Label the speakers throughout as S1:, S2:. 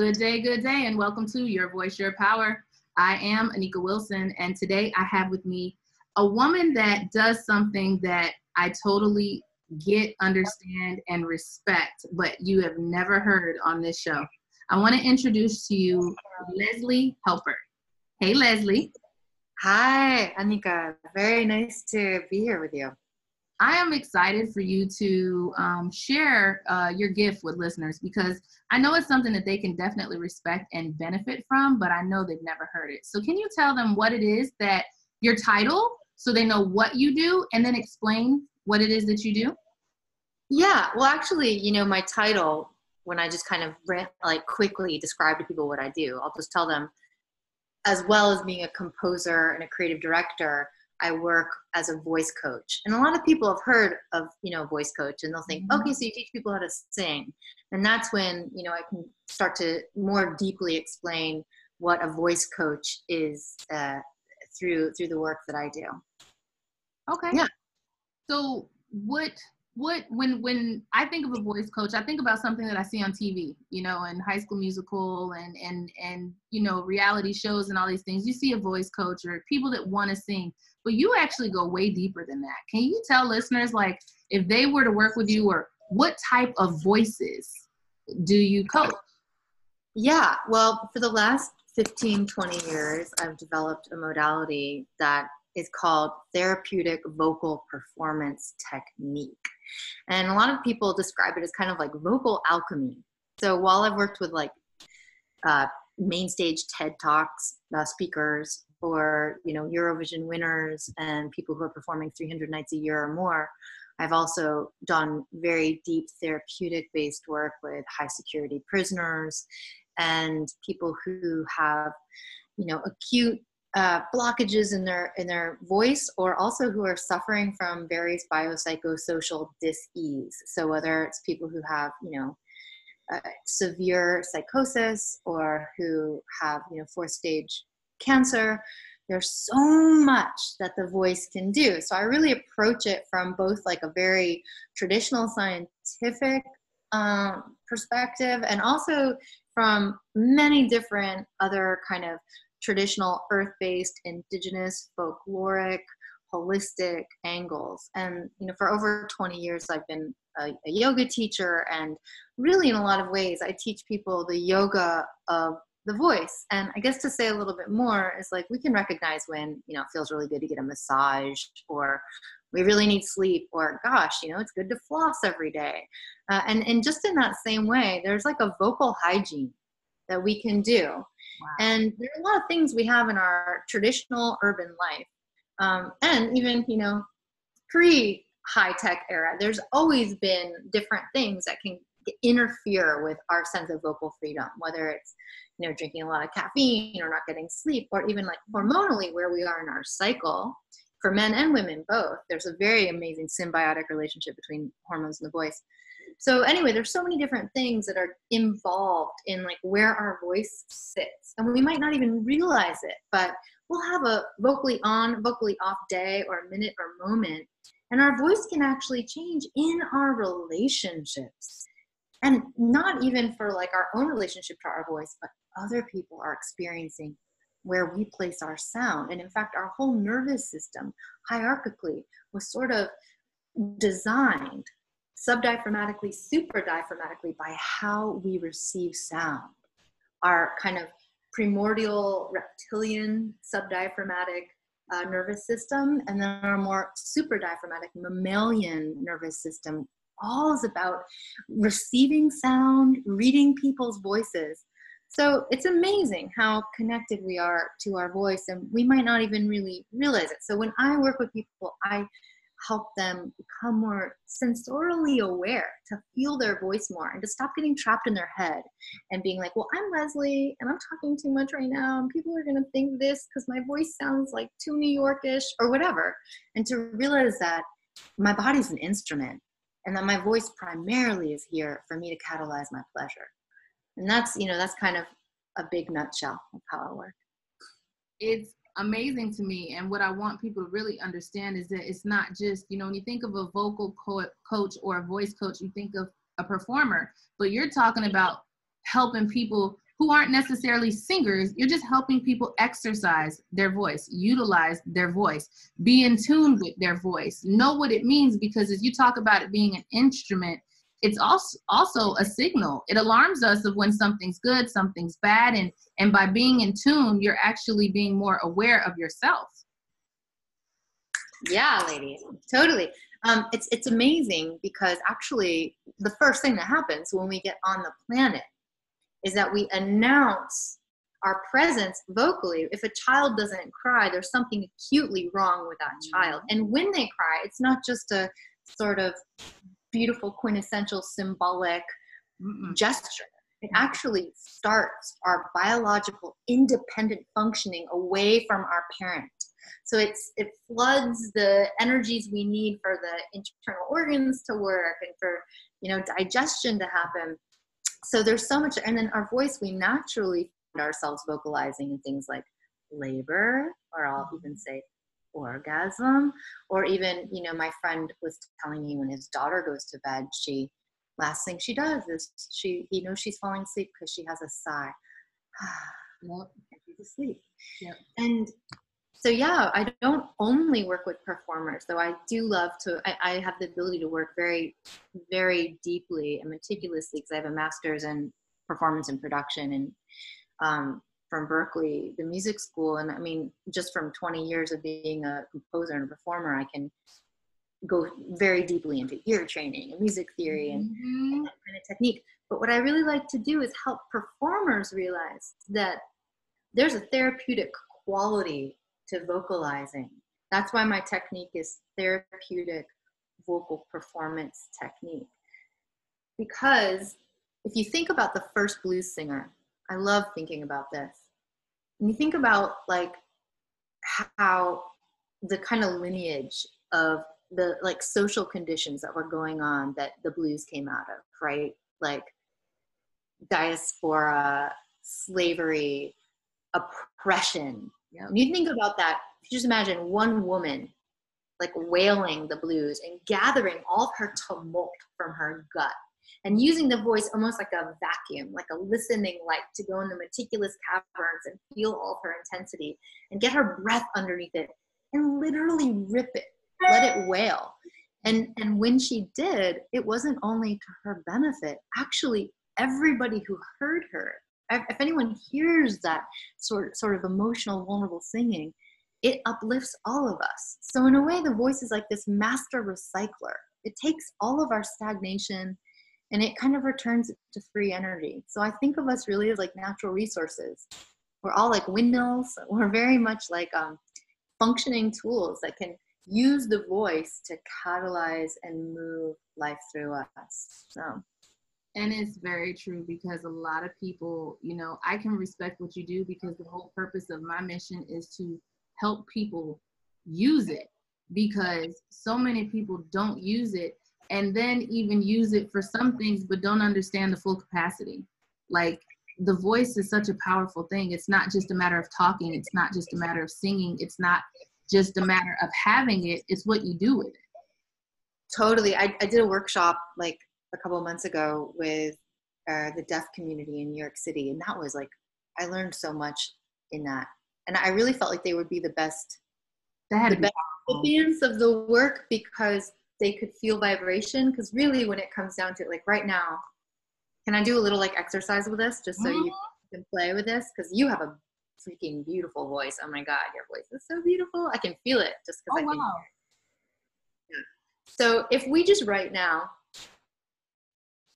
S1: Good day, good day, and welcome to Your Voice, Your Power. I am Anika Wilson, and today I have with me a woman that does something that I totally get, understand, and respect, but you have never heard on this show. I want to introduce to you Leslie Helper. Hey, Leslie.
S2: Hi, Anika. Very nice to be here with you.
S1: I am excited for you to um, share uh, your gift with listeners because I know it's something that they can definitely respect and benefit from, but I know they've never heard it. So, can you tell them what it is that your title so they know what you do and then explain what it is that you do?
S2: Yeah, well, actually, you know, my title, when I just kind of like quickly describe to people what I do, I'll just tell them, as well as being a composer and a creative director, I work as a voice coach. And a lot of people have heard of, you know, voice coach and they'll think, mm-hmm. okay, so you teach people how to sing. And that's when, you know, I can start to more deeply explain what a voice coach is uh, through through the work that I do.
S1: Okay. Yeah. So what what when when I think of a voice coach, I think about something that I see on TV, you know, and High School Musical and and and you know reality shows and all these things. You see a voice coach or people that want to sing, but you actually go way deeper than that. Can you tell listeners like if they were to work with you, or what type of voices do you coach?
S2: Yeah, well, for the last 15, 20 years, I've developed a modality that is called therapeutic vocal performance technique. And a lot of people describe it as kind of like vocal alchemy. So while I've worked with like uh, main stage TED Talks uh, speakers or you know Eurovision winners and people who are performing 300 nights a year or more, I've also done very deep therapeutic based work with high security prisoners and people who have you know acute uh, blockages in their in their voice or also who are suffering from various biopsychosocial dis-ease. So whether it's people who have you know uh, severe psychosis or who have you know fourth stage cancer there's so much that the voice can do. So i really approach it from both like a very traditional scientific um, perspective and also from many different other kind of traditional earth-based indigenous folkloric holistic angles. And you know for over 20 years i've been a, a, yoga teacher and really in a lot of ways i teach people the yoga of the voice. And i guess to say a little bit more is like we can recognize when you know it feels really good to get a massage or we really need sleep or gosh you know it's good to floss every day. Uh, and and just in that same way there's like a vocal hygiene that we can do Wow. And there are a lot of things we have in our traditional urban life. Um, and even, you know, pre high tech era, there's always been different things that can interfere with our sense of vocal freedom, whether it's, you know, drinking a lot of caffeine or not getting sleep, or even like hormonally where we are in our cycle. For men and women both, there's a very amazing symbiotic relationship between hormones and the voice so anyway there's so many different things that are involved in like where our voice sits and we might not even realize it but we'll have a vocally on vocally off day or minute or moment and our voice can actually change in our relationships. And not even for like our own relationship to our voice but other people are experiencing where we place our sound. And in fact our whole nervous system hierarchically was sort of designed subdiaphragmatically, superdiaphragmatically by how we receive sound. Our kind of primordial reptilian subdiaphragmatic uh, nervous system, and then our more superdiaphragmatic mammalian nervous system. All is about receiving sound, reading people's voices. So it's amazing how connected we are to our voice, and we might not even really realize it. So when I work with people, I help them become more sensorially aware to feel their voice more and to stop getting trapped in their head and being like well i'm leslie and i'm talking too much right now and people are going to think this because my voice sounds like too new yorkish or whatever. And to realize that my body's an instrument and that my voice primarily is here for me to catalyze my pleasure. And that's you know that's kind of a big nutshell of how i work
S1: it's amazing to me. And what I want people to really understand is that it's not just, you know, when you think of a vocal co- coach or a voice coach, you think of a performer, but you're talking about helping people who aren't necessarily singers. You're just helping people exercise their voice, utilize their voice, be in tune with their voice, know what it means. Because as you talk about it being an instrument, it's also also a signal. It alarms us of when something's good, something's bad, and and by being in tune, you're actually being more aware of yourself.
S2: Yeah, ladies, totally. Um, it's it's amazing because actually the first thing that happens when we get on the planet is that we announce our presence vocally. If a child doesn't cry, there's something acutely wrong with that child. And when they cry, it's not just a sort of beautiful, quintessential, symbolic Mm-mm. gesture. It mm. actually starts our biological independent functioning away from our parent. So it's it floods the energies we need for the internal organs to work and for you know digestion to happen. So there's so much, and then our voice we naturally find ourselves vocalizing in things like labor, or I'll even mm-hmm. say orgasm or even you know my friend was telling me when his daughter goes to bed she last thing she does is she he knows she's falling asleep because she has a sigh and she's asleep yep. and so yeah i don't only work with performers though i do love to I, I have the ability to work very very deeply and meticulously because i have a master's in performance and production and um, from Berklee, the music school, and I mean, just from 20 years of being a composer and a performer, I can go very deeply into ear training and music theory and, mm-hmm. and that kind of technique. But what I really like to do is help performers realize that there's a therapeutic quality to vocalizing. That's why my technique is therapeutic vocal performance technique. Because if you think about the first blues singer, I love thinking about this. When you think about like how the kind of lineage of the like social conditions that were going on that the blues came out of, right? Like diaspora, slavery, oppression. Yeah. When you think about that, you just imagine one woman like wailing the blues and gathering all of her tumult from her gut and using the voice almost like a vacuum, like a listening light to go in the meticulous caverns and feel all of her intensity and get her breath underneath it and literally rip it, let it wail. And, and when she did, it wasn't only to her benefit. Actually, everybody who heard her, if anyone hears that sort, sort of emotional, vulnerable singing, it uplifts all of us. So, in a way, the voice is like this master recycler. It takes all of our stagnation and it kind of returns to free energy. So I think of us really as like natural resources. We're all like windmills. We're very much like um, functioning tools that can use the voice to catalyze and move life through us. So.
S1: And it's very true because a lot of people, you know, I can respect what you do because the whole purpose of my mission is to help people use it because so many people don't use it and then even use it for some things but don't understand the full capacity. Like the voice is such a powerful thing. It's not just a matter of talking. It's not just a matter of singing. It's not just a matter of having it. It's what you do with it.
S2: Totally. I, I did a workshop like a couple months ago with uh, the deaf community in new york city and that was like i learned so much in that. And i really felt like they would be the best that
S1: the
S2: best recipients of the work because they could feel vibration because really when it comes down to it like right now can i do a little like exercise with this just so mm-hmm. you can play with this because you have a freaking beautiful voice oh my god your voice is so beautiful i can feel it just because oh, i can wow. Yeah. so if we just right now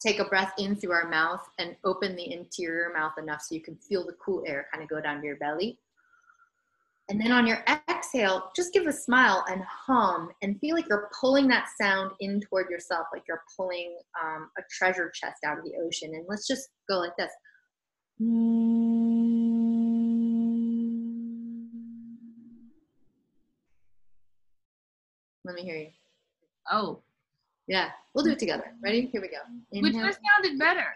S2: take a breath in through our mouth and open the interior mouth enough so you can feel the cool air kind of go down to your belly and then on your exhale, just give a smile and hum and feel like you're pulling that sound in toward yourself, like you're pulling um, a treasure chest out of the ocean. And let's just go like this. Let me hear you.
S1: Oh.
S2: Yeah, we'll do it together. Ready? Here we go.
S1: Inhale. Which one sounded better?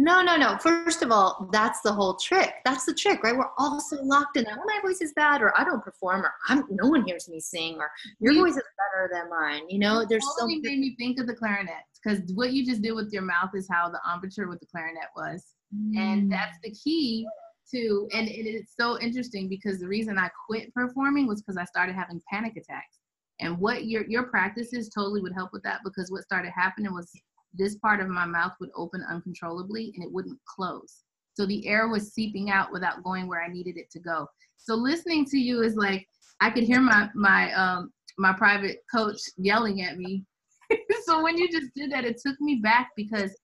S2: No, no, no. First of all, that's the whole trick. That's the trick, right? We're all so locked in that. Oh, my voice is bad, or I don't perform, or I'm no one hears me sing, or your voice is better than mine. You know, there's
S1: something. made me think of the clarinet because what you just did with your mouth is how the embouchure with the clarinet was, mm. and that's the key to. And it is so interesting because the reason I quit performing was because I started having panic attacks. And what your your practices totally would help with that because what started happening was this part of my mouth would open uncontrollably and it wouldn't close. So the air was seeping out without going where I needed it to go. So listening to you is like I could hear my my um my private coach yelling at me. so when you just did that, it took me back because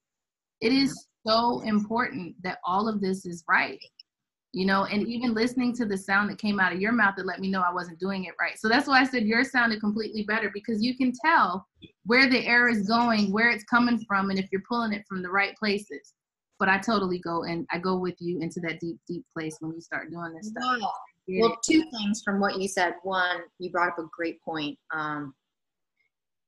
S1: it is so important that all of this is right you know and even listening to the sound that came out of your mouth that let me know i wasn't doing it right. So that's why i said yours sounded completely better because you can tell where the air is going where it's coming from and if you're pulling it from the right places. But i totally go and i go with you into that deep deep place when you start doing this stuff. Wow.
S2: well two things from what you said. One you brought up a great point um,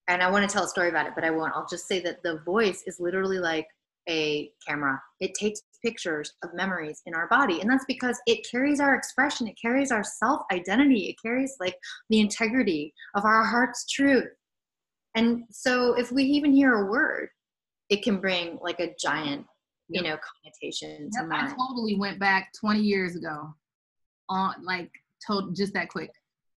S2: and i want to tell a story about it but i won't. I'll just say that the voice is literally like a camera. It takes pictures of memories in our body. And that's because it carries our expression, it carries our self identity, it carries like the integrity of our heart's truth. And so if we even hear a word, it can bring like a giant, you know, connotation
S1: to yep, mind. I totally went back 20 years ago on like told just that quick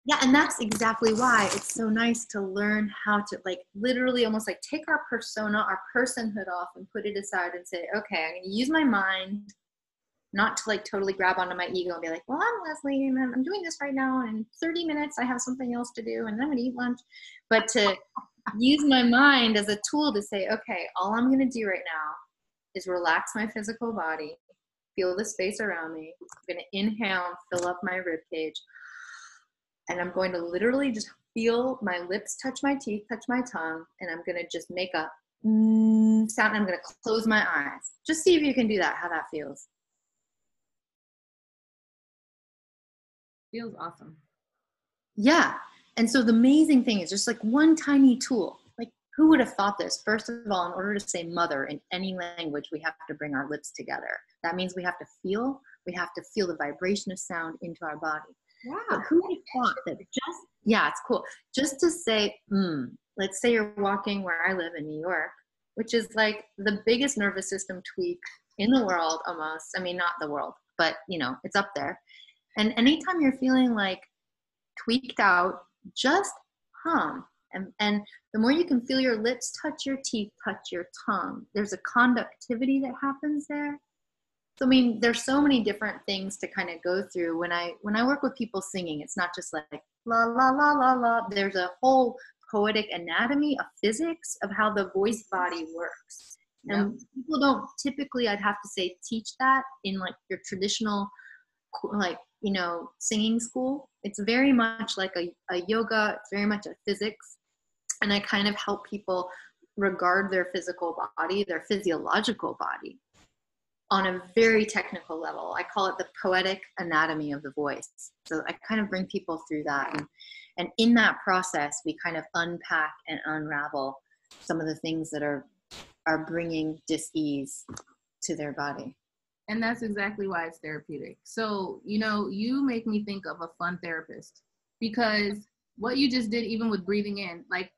S2: yeah and that's exactly why it's so nice to learn how to like literally almost like take our persona our personhood off and put it aside and say okay i'm going to use my mind not to like totally grab onto my ego and be like well i'm leslie and i'm doing this right now and in 30 minutes i have something else to do and i'm going to eat lunch but to use my mind as a tool to say okay all i'm going to do right now is relax my physical body feel the space around me i'm going to inhale fill up my rib cage and I'm going to literally just feel my lips touch my teeth, touch my tongue, and I'm going to just make a mm sound. I'm going to close my eyes. Just see if you can do that, how that feels.
S1: Feels awesome.
S2: Yeah. And so the amazing thing is just like one tiny tool. Like, who would have thought this? First of all, in order to say mother in any language, we have to bring our lips together. That means we have to feel, we have to feel the vibration of sound into our body.
S1: Wow.
S2: who would have thought that just, yeah, it's cool. Just to say, mm, let's say you're walking where I live in New York, which is like the biggest nervous system tweak in the world almost. I mean, not the world, but you know, it's up there. And anytime you're feeling like tweaked out, just hum. And, and the more you can feel your lips touch your teeth, touch your tongue, there's a conductivity that happens there so i mean there's so many different things to kind of go through. When i when i work with people singing it's not just like la la la la la. There's a whole poetic anatomy of physics of how the voice body works. And yeah. people don't typically i'd have to say teach that in like your traditional like you know singing school. It's very much like a, a yoga it's very much a physics. And i kind of help people regard their physical body their physiological body on a very technical level. I call it the poetic anatomy of the voice. So I kind of bring people through that. And, and in that process, we kind of unpack and unravel some of the things that are, are bringing dis-ease to their body.
S1: And that's exactly why it's therapeutic. So, you know, you make me think of a fun therapist because what you just did, even with breathing in, like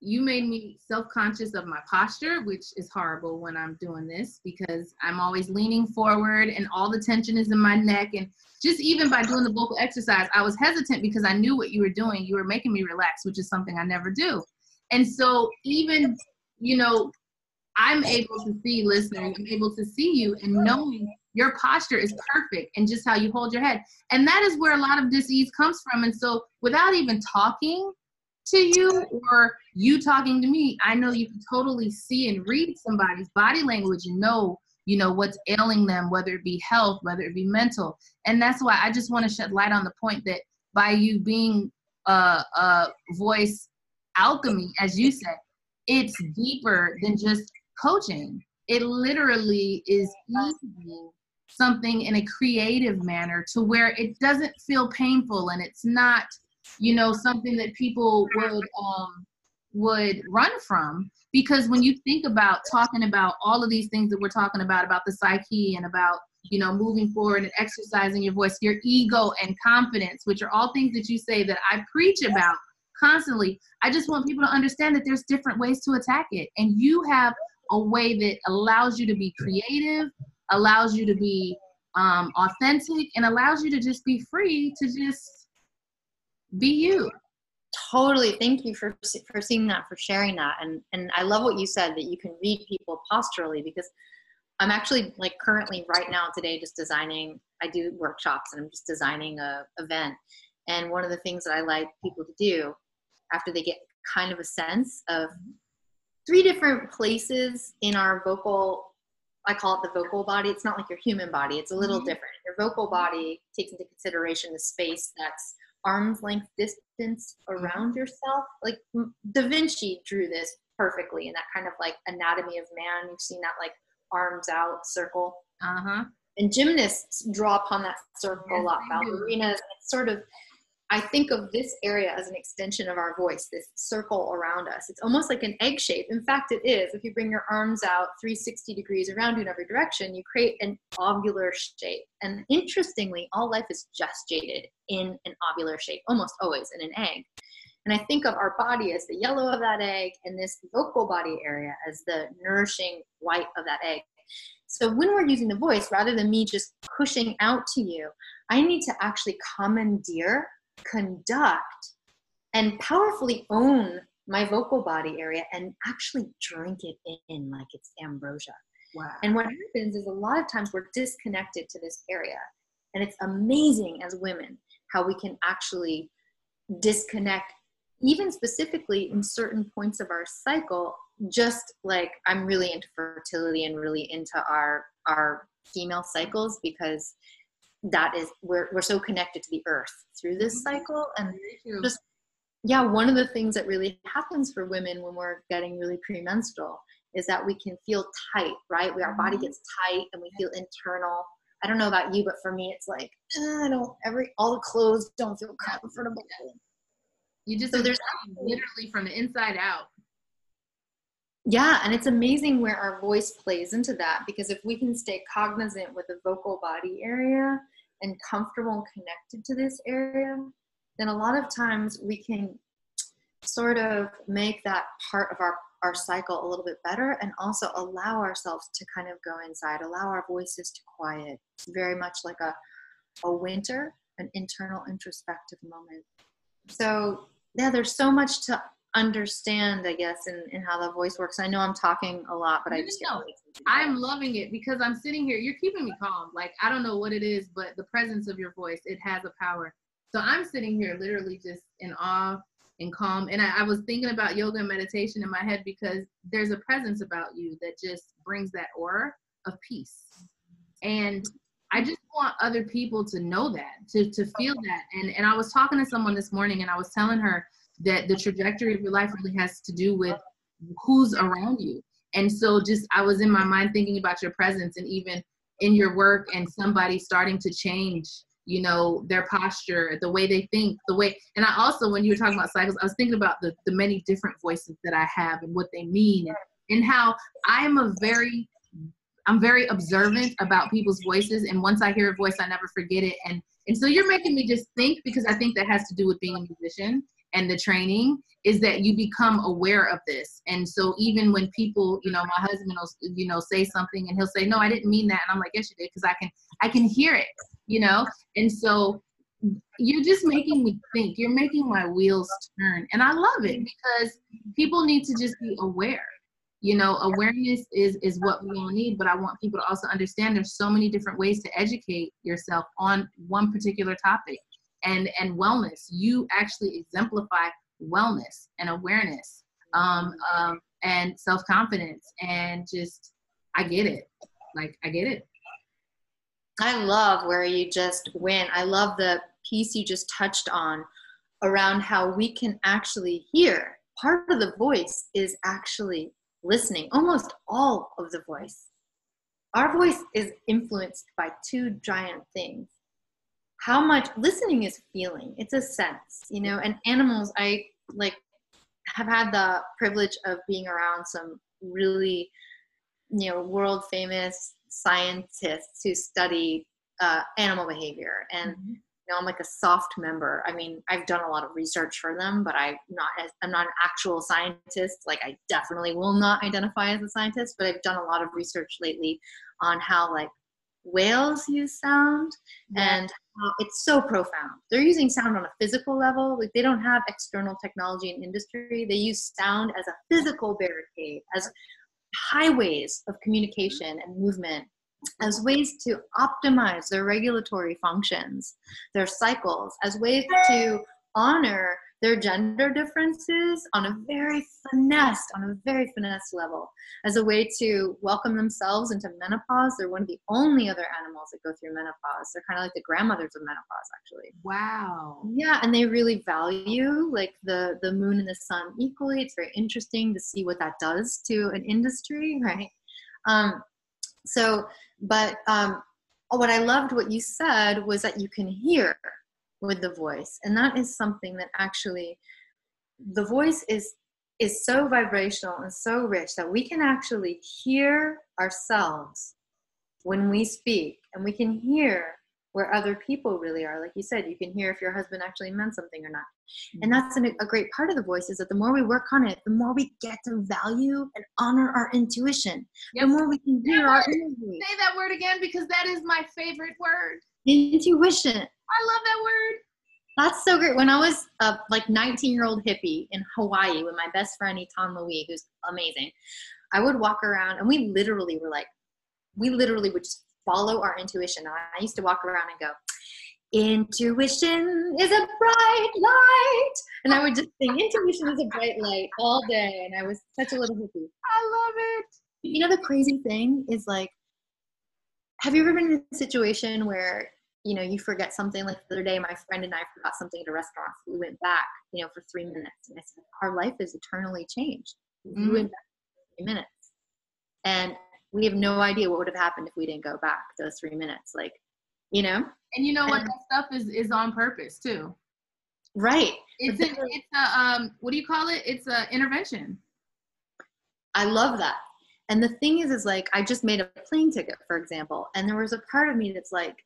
S1: you made me self-conscious of my posture which is horrible when i'm doing this because i'm always leaning forward and all the tension is in my neck. And just even by doing the vocal exercise i was hesitant because i knew what you were doing. You were making me relax which is something i never do. And so even you know i'm able to see listeners i'm able to see you and knowing your posture is perfect and just how you hold your head. And that is where a lot of disease comes from. And so without even talking to you or you talking to me, I know you can totally see and read somebody's body language and know, you know, what's ailing them, whether it be health, whether it be mental. And that's why I just want to shed light on the point that by you being a, a voice alchemy, as you said, it's deeper than just coaching. It literally is using something in a creative manner to where it doesn't feel painful and it's not – you know something that people would um would run from. Because when you think about talking about all of these things that we're talking about about the psyche and about you know moving forward and exercising your voice your ego and confidence which are all things that you say that i preach about constantly i just want people to understand that there's different ways to attack it. And you have a way that allows you to be creative allows you to be um, authentic and allows you to just be free to just be you
S2: totally thank you for for seeing that for sharing that and and i love what you said that you can read people posturally because i'm actually like currently right now today just designing i do workshops and i'm just designing a event and one of the things that i like people to do after they get kind of a sense of three different places in our vocal I call it the vocal body. It's not like your human body. It's a little mm-hmm. different. Your vocal body takes into consideration the space that's arm's length distance around yourself. Like Da Vinci drew this perfectly in that kind of like anatomy of man. You've seen that like arms out circle.
S1: Uh huh.
S2: And gymnasts draw upon that circle yes, a lot. Ballerinas, it's sort of I think of this area as an extension of our voice, this circle around us. It's almost like an egg shape. In fact, it is. If you bring your arms out 360 degrees around you in every direction, you create an ovular shape. And interestingly, all life is gestated in an ovular shape, almost always in an egg. And I think of our body as the yellow of that egg and this vocal body area as the nourishing white of that egg. So when we're using the voice, rather than me just pushing out to you, I need to actually commandeer conduct and powerfully own my vocal body area and actually drink it in like it's ambrosia. Wow. And what happens is a lot of times we're disconnected to this area. And it's amazing as women how we can actually disconnect, even specifically in certain points of our cycle. Just like I'm really into fertility and really into our our female cycles because that is we're, we're so connected to the earth through this mm-hmm. cycle. And just yeah one of the things that really happens for women when we're getting really premenstrual is that we can feel tight right? We, our body mm-hmm. gets tight and we feel internal. I don't know about you but for me it's like i don't every all the clothes don't feel comfortable.
S1: You just so there's literally from the inside out.
S2: Yeah, and it's amazing where our voice plays into that because if we can stay cognizant with the vocal body area and comfortable and connected to this area, then a lot of times we can sort of make that part of our our cycle a little bit better and also allow ourselves to kind of go inside, allow our voices to quiet. It's very much like a, a winter, an internal introspective moment. So yeah, there's so much to understand, I guess, in, in how the voice works. I know I'm talking a lot, but I just
S1: know. I'm loving it because I'm sitting here. You're keeping me calm. Like I don't know what it is, but the presence of your voice, it has a power. So I'm sitting here literally just in awe and calm. And I, I was thinking about yoga and meditation in my head because there's a presence about you that just brings that aura of peace. And I just want other people to know that, to to feel that. And and I was talking to someone this morning and I was telling her that the trajectory of your life really has to do with who's around you. And so just I was in my mind thinking about your presence and even in your work and somebody starting to change, you know, their posture, the way they think, the way and I also when you were talking about cycles, I was thinking about the, the many different voices that I have and what they mean and, and how I am a very I'm very observant about people's voices. And once I hear a voice I never forget it. And and so you're making me just think because I think that has to do with being a musician and the training is that you become aware of this. And so even when people you know my husband will you know say something and he'll say no i didn't mean that. And i'm like yes you did because i can i can hear it you know? And so you're just making me think you're making my wheels turn. And i love it because people need to just be aware you know? Awareness is is what we all need but i want people to also understand there's so many different ways to educate yourself on one particular topic and and wellness. You actually exemplify wellness and awareness um, um, and self-confidence and just i get it. Like i get it.
S2: I love where you just went. i love the piece you just touched on around how we can actually hear. Part of the voice is actually listening almost all of the voice. Our voice is influenced by two giant things how much listening is feeling it's a sense you know and animals i like have had the privilege of being around some really, you know, world famous scientists who study uh, animal behavior and. Mm-hmm know, I'm like a soft member. I mean, I've done a lot of research for them, but I'm not as, I'm not an actual scientist. Like I definitely will not identify as a scientist, but I've done a lot of research lately on how like whales use sound yeah. and it's so profound. They're using sound on a physical level. Like they don't have external technology and industry. They use sound as a physical barricade, as highways of communication and movement as ways to optimize their regulatory functions, their cycles, as ways to honor their gender differences on a very finesse, on a very finesse level, as a way to welcome themselves into menopause. They're one of the only other animals that go through menopause. They're kind of like the grandmothers of menopause, actually.
S1: Wow.
S2: Yeah, and they really value like the the moon and the sun equally. It's very interesting to see what that does to an industry, right? Um, so but um, what I loved what you said was that you can hear with the voice, and that is something that actually the voice is is so vibrational and so rich that we can actually hear ourselves when we speak, and we can hear where other people really are. Like you said, you can hear if your husband actually meant something or not. Mm-hmm. And that's an, a great part of the voice is that the more we work on it, the more we get to value and honor our intuition. Yep. The more we can hear our inner
S1: Say that word again because that is my favorite word.
S2: Intuition.
S1: I love that word.
S2: That's so great. When I was a like 19 year old hippie in Hawaii with my best friend Etan Louis, who's amazing, I would walk around and we literally were like, we literally would just follow our intuition. I used to walk around and go, Intuition is a bright light. And I would just sing, Intuition is a bright light all day. And I was such a little hippie.
S1: I love it.
S2: You know, the crazy thing is like, have you ever been in a situation where, you know, you forget something? Like the other day, my friend and I forgot something at a restaurant. So we went back, you know, for three minutes. And I said, Our life is eternally changed. Mm-hmm. We went back for three minutes. And we have no idea what would have happened if we didn't go back those three minutes. Like, you know?
S1: And you know what? that stuff is is on purpose too.
S2: Right.
S1: It's a, it's a um what do you call it? It's a intervention.
S2: I love that. And the thing is, is like I just made a plane ticket, for example, and there was a part of me that's like,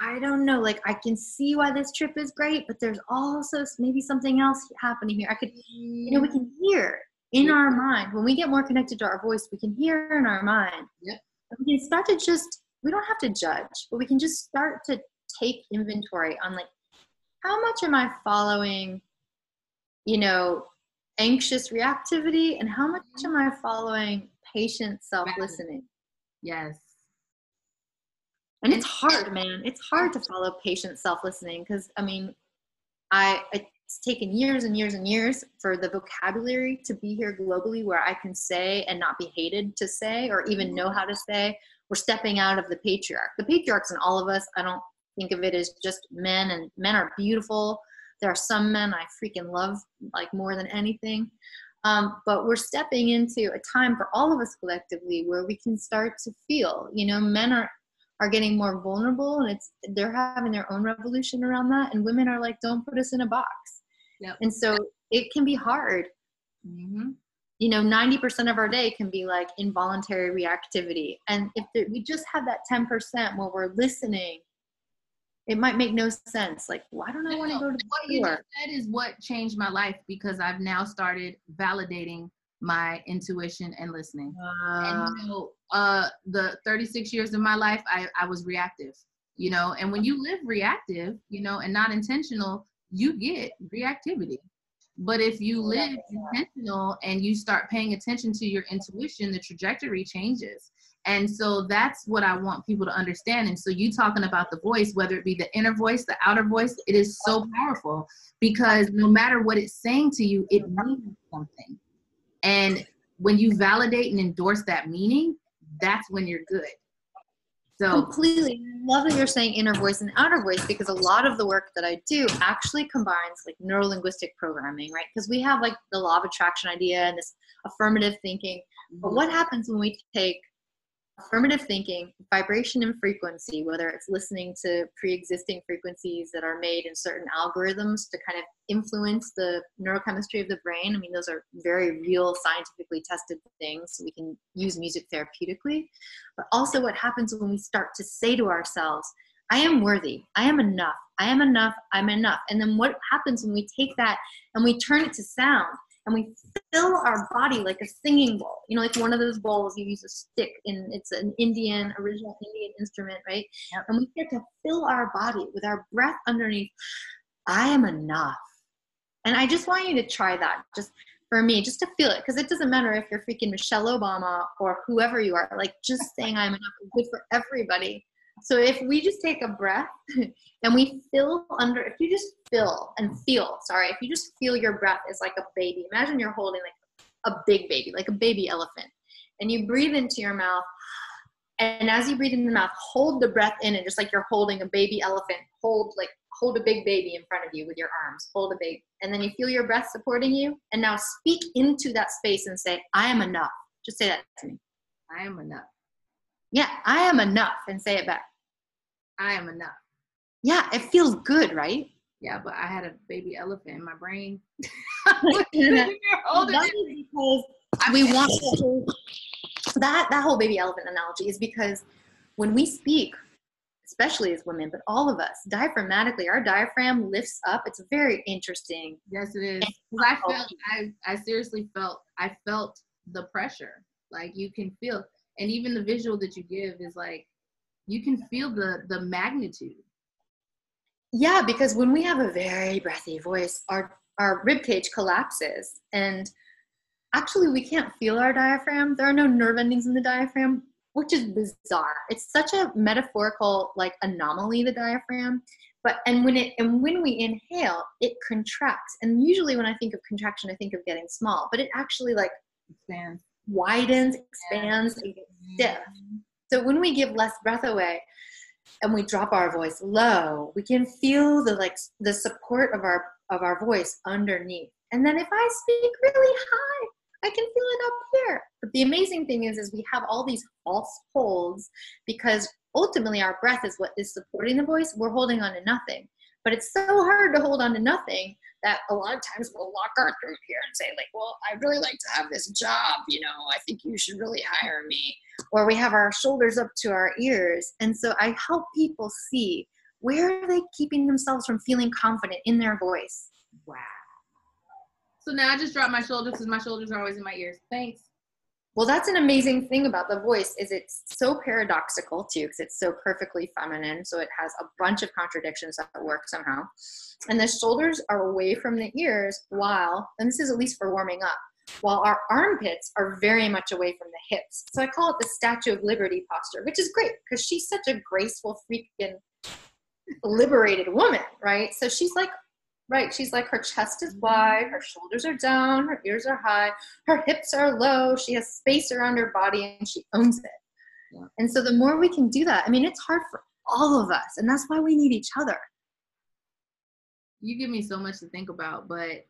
S2: I don't know, like I can see why this trip is great, but there's also maybe something else happening here. I could, you know, we can hear in our mind when we get more connected to our voice, we can hear in our mind.
S1: Yep.
S2: We can start to just we don't have to judge, but we can just start to take inventory on like how much am I following, you know, anxious reactivity and how much mm-hmm. am I following patient self listening?
S1: Yes.
S2: And it's hard, man. It's hard to follow patient self listening because I mean, I it's taken years and years and years for the vocabulary to be here globally where I can say and not be hated to say or even know how to say we're stepping out of the patriarch. The patriarch's in all of us. I don't think of it as just men, and men are beautiful. There are some men I freaking love like more than anything. Um, but we're stepping into a time for all of us collectively where we can start to feel. You know, men are are getting more vulnerable, and it's they're having their own revolution around that, and women are like, don't put us in a box.
S1: Yep.
S2: And so it can be hard.
S1: Mm-hmm
S2: you know 90% of our day can be like involuntary reactivity and if there, we just have that 10% where we're listening it might make no sense like why don't i want to go to the
S1: what you said is what changed my life because i've now started validating my intuition and listening and you know uh the 36 years of my life i i was reactive you know and when you live reactive you know and not intentional you get reactivity but if you live intentional and you start paying attention to your intuition, the trajectory changes. And so that's what I want people to understand. And so you talking about the voice, whether it be the inner voice, the outer voice, it is so powerful because no matter what it's saying to you, it means something. And when you validate and endorse that meaning, that's when you're good.
S2: So completely love that you're saying inner voice and outer voice because a lot of the work that I do actually combines like neurolinguistic programming, right? Because we have like the law of attraction idea and this affirmative thinking. But mm-hmm. what happens when we take affirmative thinking, vibration and frequency, whether it's listening to pre existing frequencies that are made in certain algorithms to kind of influence the neurochemistry of the brain. I mean, those are very real, scientifically tested things. We can use music therapeutically. But also, what happens when we start to say to ourselves, I am worthy, I am enough, I am enough, I'm enough. And then what happens when we take that and we turn it to sound? And we fill our body like a singing bowl. You know, like one of those bowls you use a stick and It's an Indian original Indian instrument, right? Yep. And we get to fill our body with our breath underneath. I am enough, and I just want you to try that. Just for me, just to feel it, because it doesn't matter if you're freaking Michelle Obama or whoever you are. Like just saying I'm enough is good for everybody. So if we just take a breath and we fill under, if you just fill and feel, sorry, if you just feel your breath is like a baby, imagine you're holding like a big baby, like a baby elephant, and you breathe into your mouth. And as you breathe in the mouth, hold the breath in, and just like you're holding a baby elephant, hold like hold a big baby in front of you with your arms. Hold a big, and then you feel your breath supporting you. And now speak into that space and say, "I am enough." Just say that to me.
S1: I am enough.
S2: Yeah, I am enough, and say it back.
S1: I am enough.
S2: Yeah, it feels good, right?
S1: Yeah, but I had a baby elephant in my brain.
S2: because we want to, that that whole baby elephant analogy is because when we speak, especially as women, but all of us, diaphragmatically, our diaphragm lifts up. It's very interesting.
S1: Yes, it is. I felt, I, I seriously felt, I felt the pressure. Like you can feel, and even the visual that you give is like you can feel the the magnitude.
S2: Yeah because when we have a very breathy voice our our rib cage collapses. And actually we can't feel our diaphragm. There are no nerve endings in the diaphragm which is bizarre. It's such a metaphorical like anomaly the diaphragm. But and when it and when we inhale it contracts. And usually when i think of contraction i think of getting small. But it actually like
S1: expands.
S2: widens expands and gets stiff so when we give less breath away and we drop our voice low, we can feel the like the support of our of our voice underneath. And then if I speak really high, I can feel it up here. But the amazing thing is is we have all these false holds because ultimately our breath is what is supporting the voice. We're holding on to nothing. But it's so hard to hold on to nothing that a lot of times we'll lock our throat here and say like well i'd really like to have this job you know i think you should really hire me. Or we have our shoulders up to our ears. And so i help people see where are they keeping themselves from feeling confident in their voice.
S1: Wow. So now i just drop my shoulders because my shoulders are always in my ears. Thanks
S2: well, that's an amazing thing about the voice is it's so paradoxical too because it's so perfectly feminine. So it has a bunch of contradictions that work somehow. And the shoulders are away from the ears while, and this is at least for warming up, while our armpits are very much away from the hips. So I call it the Statue of Liberty posture, which is great because she's such a graceful, freaking liberated woman, right? So she's like Right. She's like, her chest is wide, her shoulders are down, her ears are high, her hips are low, she has space around her body, and she owns it. Yeah. And so the more we can do that, I mean, it's hard for all of us, and that's why we need each other.
S1: You give me so much to think about, but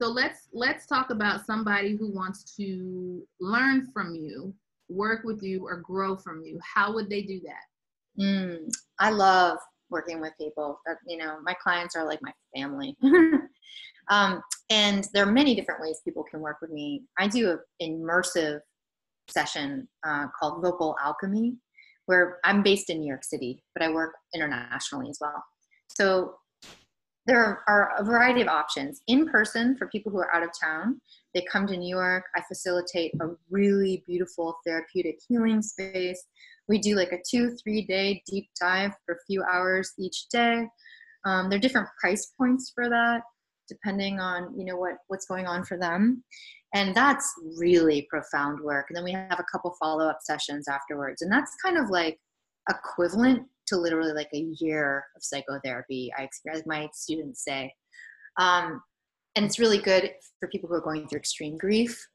S1: so let's let's talk about somebody who wants to learn from you, work with you, or grow from you. How would they do that?
S2: Mm, I love working with people you know my clients are like my family. Um, and there are many different ways people can work with me. I do an immersive session uh, called vocal alchemy where i'm based in new york city but i work internationally as well. So there are a variety of options in person for people who are out of town they come to new york i facilitate a really beautiful therapeutic healing space we do like a two, three day deep dive for a few hours each day. Um, there are different price points for that, depending on you know what what's going on for them, and that's really profound work. And then we have a couple follow up sessions afterwards, and that's kind of like equivalent to literally like a year of psychotherapy. I experience my students say, um, and it's really good for people who are going through extreme grief,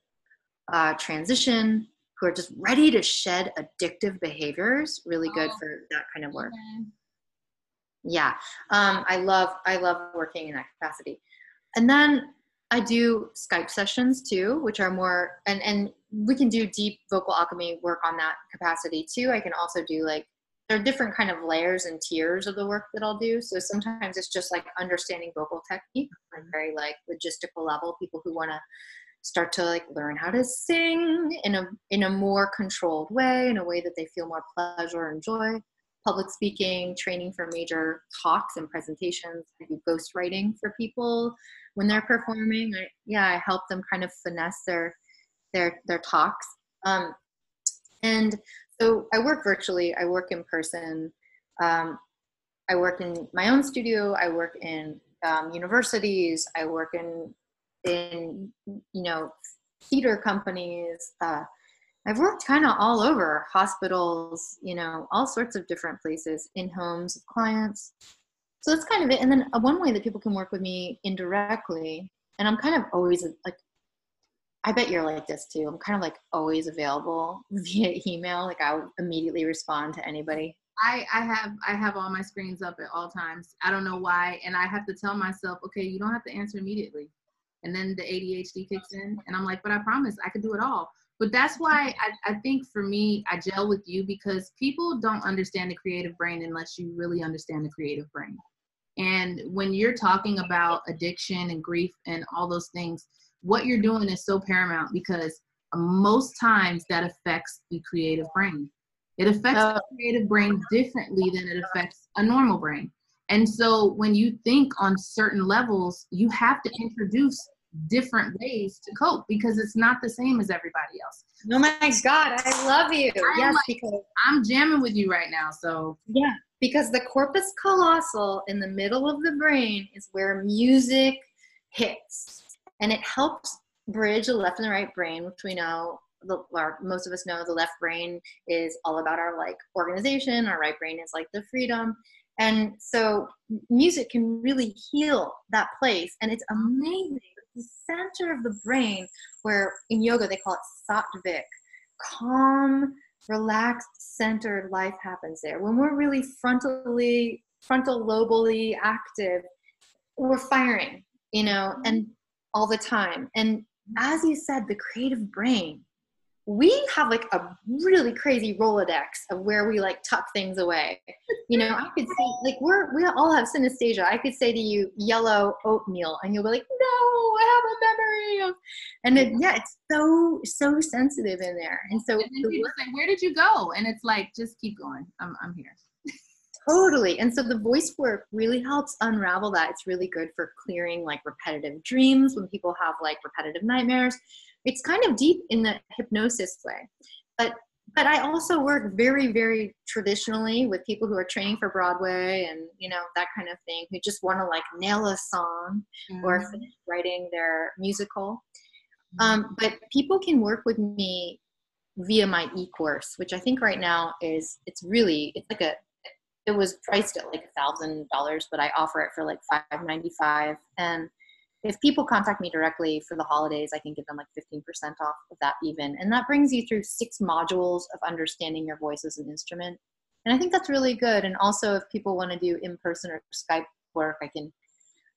S2: uh, transition, who are just ready to shed addictive behaviors really good oh. for that kind of work okay. yeah um, i love i love working in that capacity and then I do Skype sessions too, which are more and and we can do deep vocal alchemy work on that capacity too. I can also do like there are different kind of layers and tiers of the work that I'll do. So sometimes it's just like understanding vocal technique on very like logistical level. People who want to start to like learn how to sing in a in a more controlled way, in a way that they feel more pleasure and joy. Public speaking, training for major talks and presentations. I do ghostwriting for people when they're performing. I, yeah, I help them kind of finesse their their their talks. Um, and so I work virtually. I work in person. Um, I work in my own studio. I work in um, universities. I work in in you know theater companies. Uh, I've worked kind of all over hospitals, you know, all sorts of different places in homes of clients. So that's kind of it. And then uh, one way that people can work with me indirectly, and I'm kind of always like I bet you're like this too. I'm kind of like always available via email. Like I'll immediately respond to anybody.
S1: I, I have I have all my screens up at all times. I don't know why, and I have to tell myself, okay, you don't have to answer immediately, and then the ADHD kicks in, and I'm like, but I promise I could do it all. But that's why I, I think for me, I gel with you because people don't understand the creative brain unless you really understand the creative brain. And when you're talking about addiction and grief and all those things, what you're doing is so paramount because most times that affects the creative brain. It affects the oh. creative brain differently than it affects a normal brain. And so when you think on certain levels, you have to introduce different ways to cope because it's not the same as everybody else.
S2: Oh my God, I love you. I'm yes,
S1: like,
S2: because
S1: I'm jamming with you right now. So
S2: yeah, because the corpus callosum in the middle of the brain is where music hits and it helps bridge the left and the right brain, which we know the our, most of us know the left brain is all about our like organization, our right brain is like the freedom. And so music can really heal that place. And it's amazing. The center of the brain, where in yoga they call it sattvic, calm, relaxed, centered life happens there. When we're really frontally, frontal lobally active, we're firing, you know, and all the time. And mm-hmm. as you said, the creative brain, we have like a really crazy Rolodex of where we like tuck things away. You know, I could say like we're we all have synesthesia. I could say to you yellow oatmeal, and you'll be like, no, I have a memory of, and it, yeah, it's so so sensitive in there. And so and
S1: people say, where did you go? And it's like, just keep going. I'm I'm here.
S2: Totally. And so the voice work really helps unravel that. It's really good for clearing like repetitive dreams when people have like repetitive nightmares. It's kind of deep in the hypnosis way. But but I also work very, very traditionally with people who are training for Broadway and you know that kind of thing, who just want to like nail a song mm-hmm. or finish writing their musical. Mm-hmm. Um, but people can work with me via my e-course, which I think right now is it's really it's like a it was priced at like a thousand dollars, but I offer it for like five ninety five. And if people contact me directly for the holidays, I can give them like fifteen percent off of that even. And that brings you through six modules of understanding your voice as an instrument. And I think that's really good. And also, if people want to do in person or Skype work, I can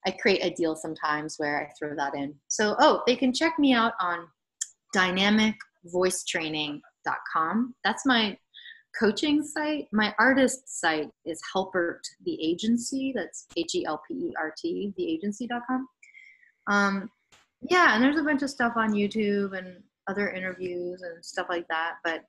S2: I create a deal sometimes where I throw that in. So, oh, they can check me out on dynamicvoicetraining.com. That's my coaching site. My artist site is Helpert the Agency. That's H E L P E R T, theagency.com. Um, yeah, and there's a bunch of stuff on YouTube and other interviews and stuff like that. But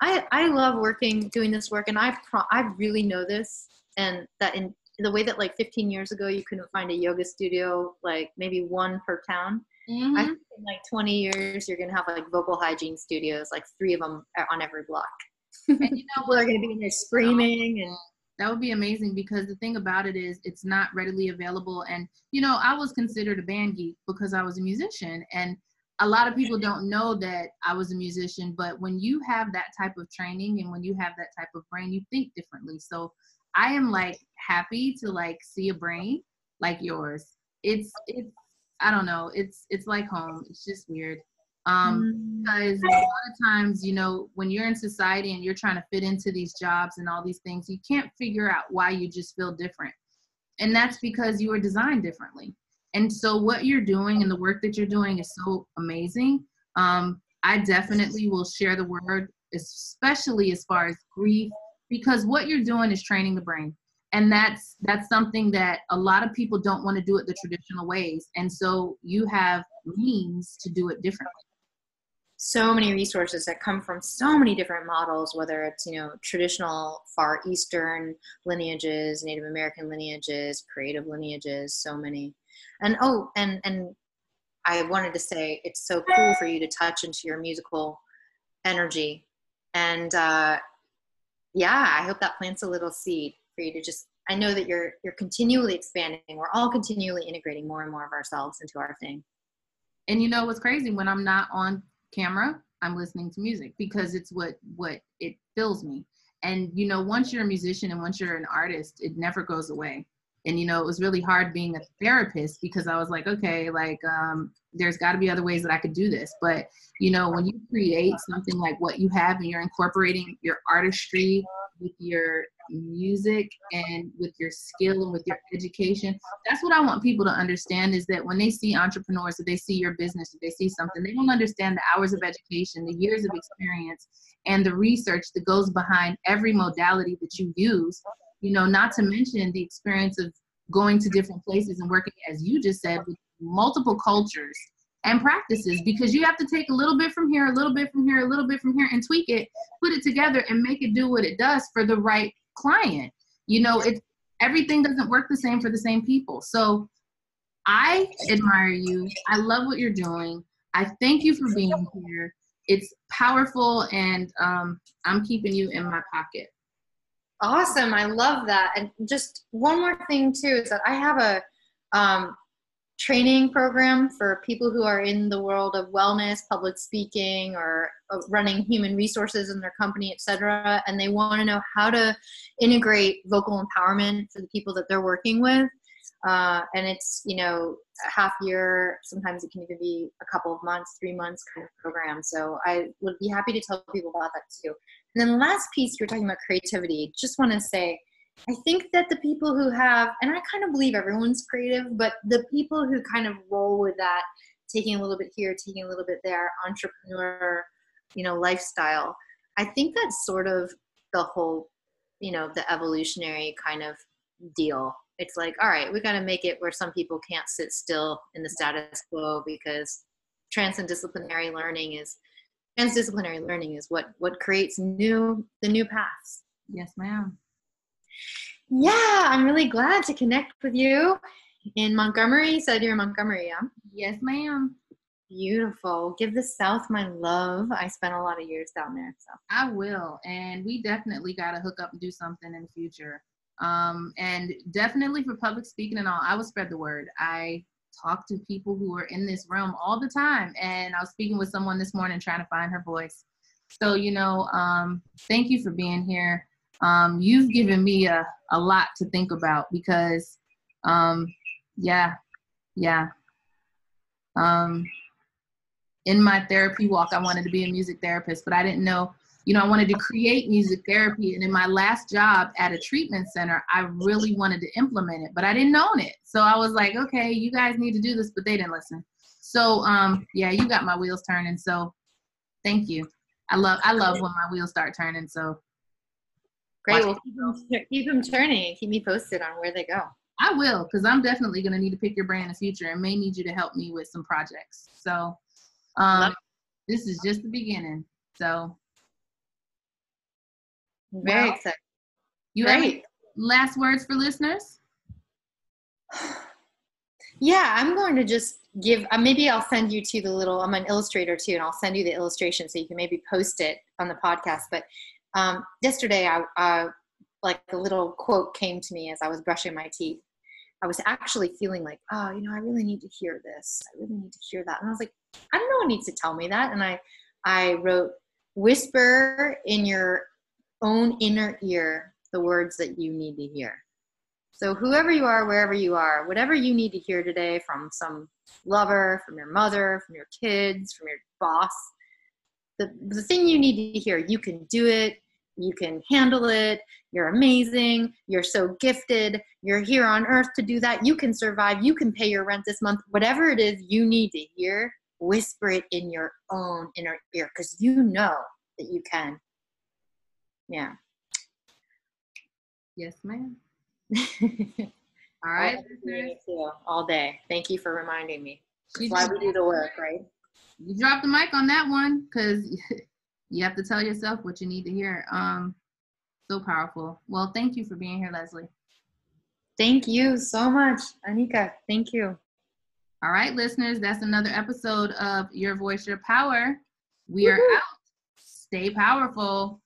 S2: I I love working doing this work, and I pro- I really know this, and that in the way that like 15 years ago you couldn't find a yoga studio like maybe one per town. Mm-hmm. I think in like 20 years you're gonna have like vocal hygiene studios, like three of them on every block and you know we're going to be in there screaming and
S1: that would be amazing because the thing about it is it's not readily available. And you know i was considered a band geek because i was a musician. And a lot of people don't know that i was a musician but when you have that type of training and when you have that type of brain you think differently. So i am like happy to like see a brain like yours. It's it's i don't know. It's it's like home. It's just weird um, because a lot of times you know when you're in society and you're trying to fit into these jobs and all these things you can't figure out why you just feel different and that's because you were designed differently And so what you're doing and the work that you're doing is so amazing. Um, I definitely will share the word, especially as far as grief, because what you're doing is training the brain. And that's that's something that a lot of people don't want to do it the traditional ways. And so you have means to do it differently
S2: so many resources that come from so many different models whether it's you know traditional far eastern lineages native american lineages creative lineages so many. And oh and and i wanted to say it's so cool for you to touch into your musical energy. And uh yeah i hope that plants a little seed for you to just i know that you're you're continually expanding. We're all continually integrating more and more of ourselves into our thing.
S1: And you know what's crazy when i'm not on camera i'm listening to music because it's what what it fills me. And you know once you're a musician and once you're an artist it never goes away and you know it was really hard being a therapist because i was like okay like um, there's got to be other ways that i could do this. But you know when you create something like what you have and you're incorporating your artistry with your music and with your skill and with your education that's what i want people to understand is that when they see entrepreneurs if they see your business if they see something they don't understand the hours of education the years of experience and the research that goes behind every modality that you use you know not to mention the experience of going to different places and working as you just said with multiple cultures and practices because you have to take a little bit from here, a little bit from here, a little bit from here, and tweak it, put it together, and make it do what it does for the right client. You know, it everything doesn't work the same for the same people. So I admire you. I love what you're doing. I thank you for being here. It's powerful, and um, I'm keeping you in my pocket.
S2: Awesome. I love that. And just one more thing, too, is that I have a um, training program for people who are in the world of wellness, public speaking, or uh, running human resources in their company, etc. And they want to know how to integrate vocal empowerment for the people that they're working with. Uh, and it's you know a half year sometimes it can even be a couple of months three months kind of program so i would be happy to tell people about that too and then the last piece you're talking about creativity just want to say I think that the people who have, and I kind of believe everyone's creative, but the people who kind of roll with that, taking a little bit here, taking a little bit there, entrepreneur, you know, lifestyle, I think that's sort of the whole, you know, the evolutionary kind of deal. It's like, all right, we got to make it where some people can't sit still in the status quo because transdisciplinary learning is transdisciplinary learning is what what creates new the new paths.
S1: Yes, ma'am.
S2: Yeah, I'm really glad to connect with you in Montgomery. You said you're in Montgomery, yeah?
S1: Yes, ma'am.
S2: Beautiful. Give the South my love. I spent a lot of years down there. So
S1: I will. And we definitely got to hook up and do something in the future. Um, and definitely for public speaking and all, I will spread the word. I talk to people who are in this realm all the time. And I was speaking with someone this morning trying to find her voice. So, you know, um, thank you for being here um, you've given me a, a lot to think about because um, yeah yeah um, in my therapy walk i wanted to be a music therapist but i didn't know you know i wanted to create music therapy and in my last job at a treatment center i really wanted to implement it but i didn't own it so i was like okay you guys need to do this but they didn't listen so um yeah you got my wheels turning so thank you i love i love when my wheels start turning so
S2: Great. Well, keep them, keep them turning. Keep me posted on where they go.
S1: I will, because I'm definitely going to need to pick your brain in the future and may need you to help me with some projects. So, um, this is just the beginning. So,
S2: very well, excited.
S1: You Great. last words for listeners?
S2: Yeah, I'm going to just give. Uh, maybe I'll send you to the little. I'm an illustrator too, and I'll send you the illustration so you can maybe post it on the podcast. But um, yesterday, I, uh, like a little quote came to me as I was brushing my teeth. I was actually feeling like, oh, you know, I really need to hear this. I really need to hear that. And I was like, I don't know one needs to tell me that. And I, I wrote, whisper in your own inner ear the words that you need to hear. So whoever you are, wherever you are, whatever you need to hear today from some lover, from your mother, from your kids, from your boss, the, the thing you need to hear, you can do it. you can handle it. You're amazing. You're so gifted. You're here on earth to do that. You can survive. You can pay your rent this month. Whatever it is you need to hear, whisper it in your own inner ear because you know that you can. Yeah.
S1: Yes, ma'am. All right.
S2: All day. Thank you for reminding me. That's why we do the work, right?
S1: You dropped the mic on that one because you have to tell yourself what you need to hear. Um, so powerful. Well, thank you for being here, Leslie.
S2: Thank you so much, Anika. Thank you.
S1: All right, listeners, that's another episode of Your Voice, Your Power. We are out. Stay powerful.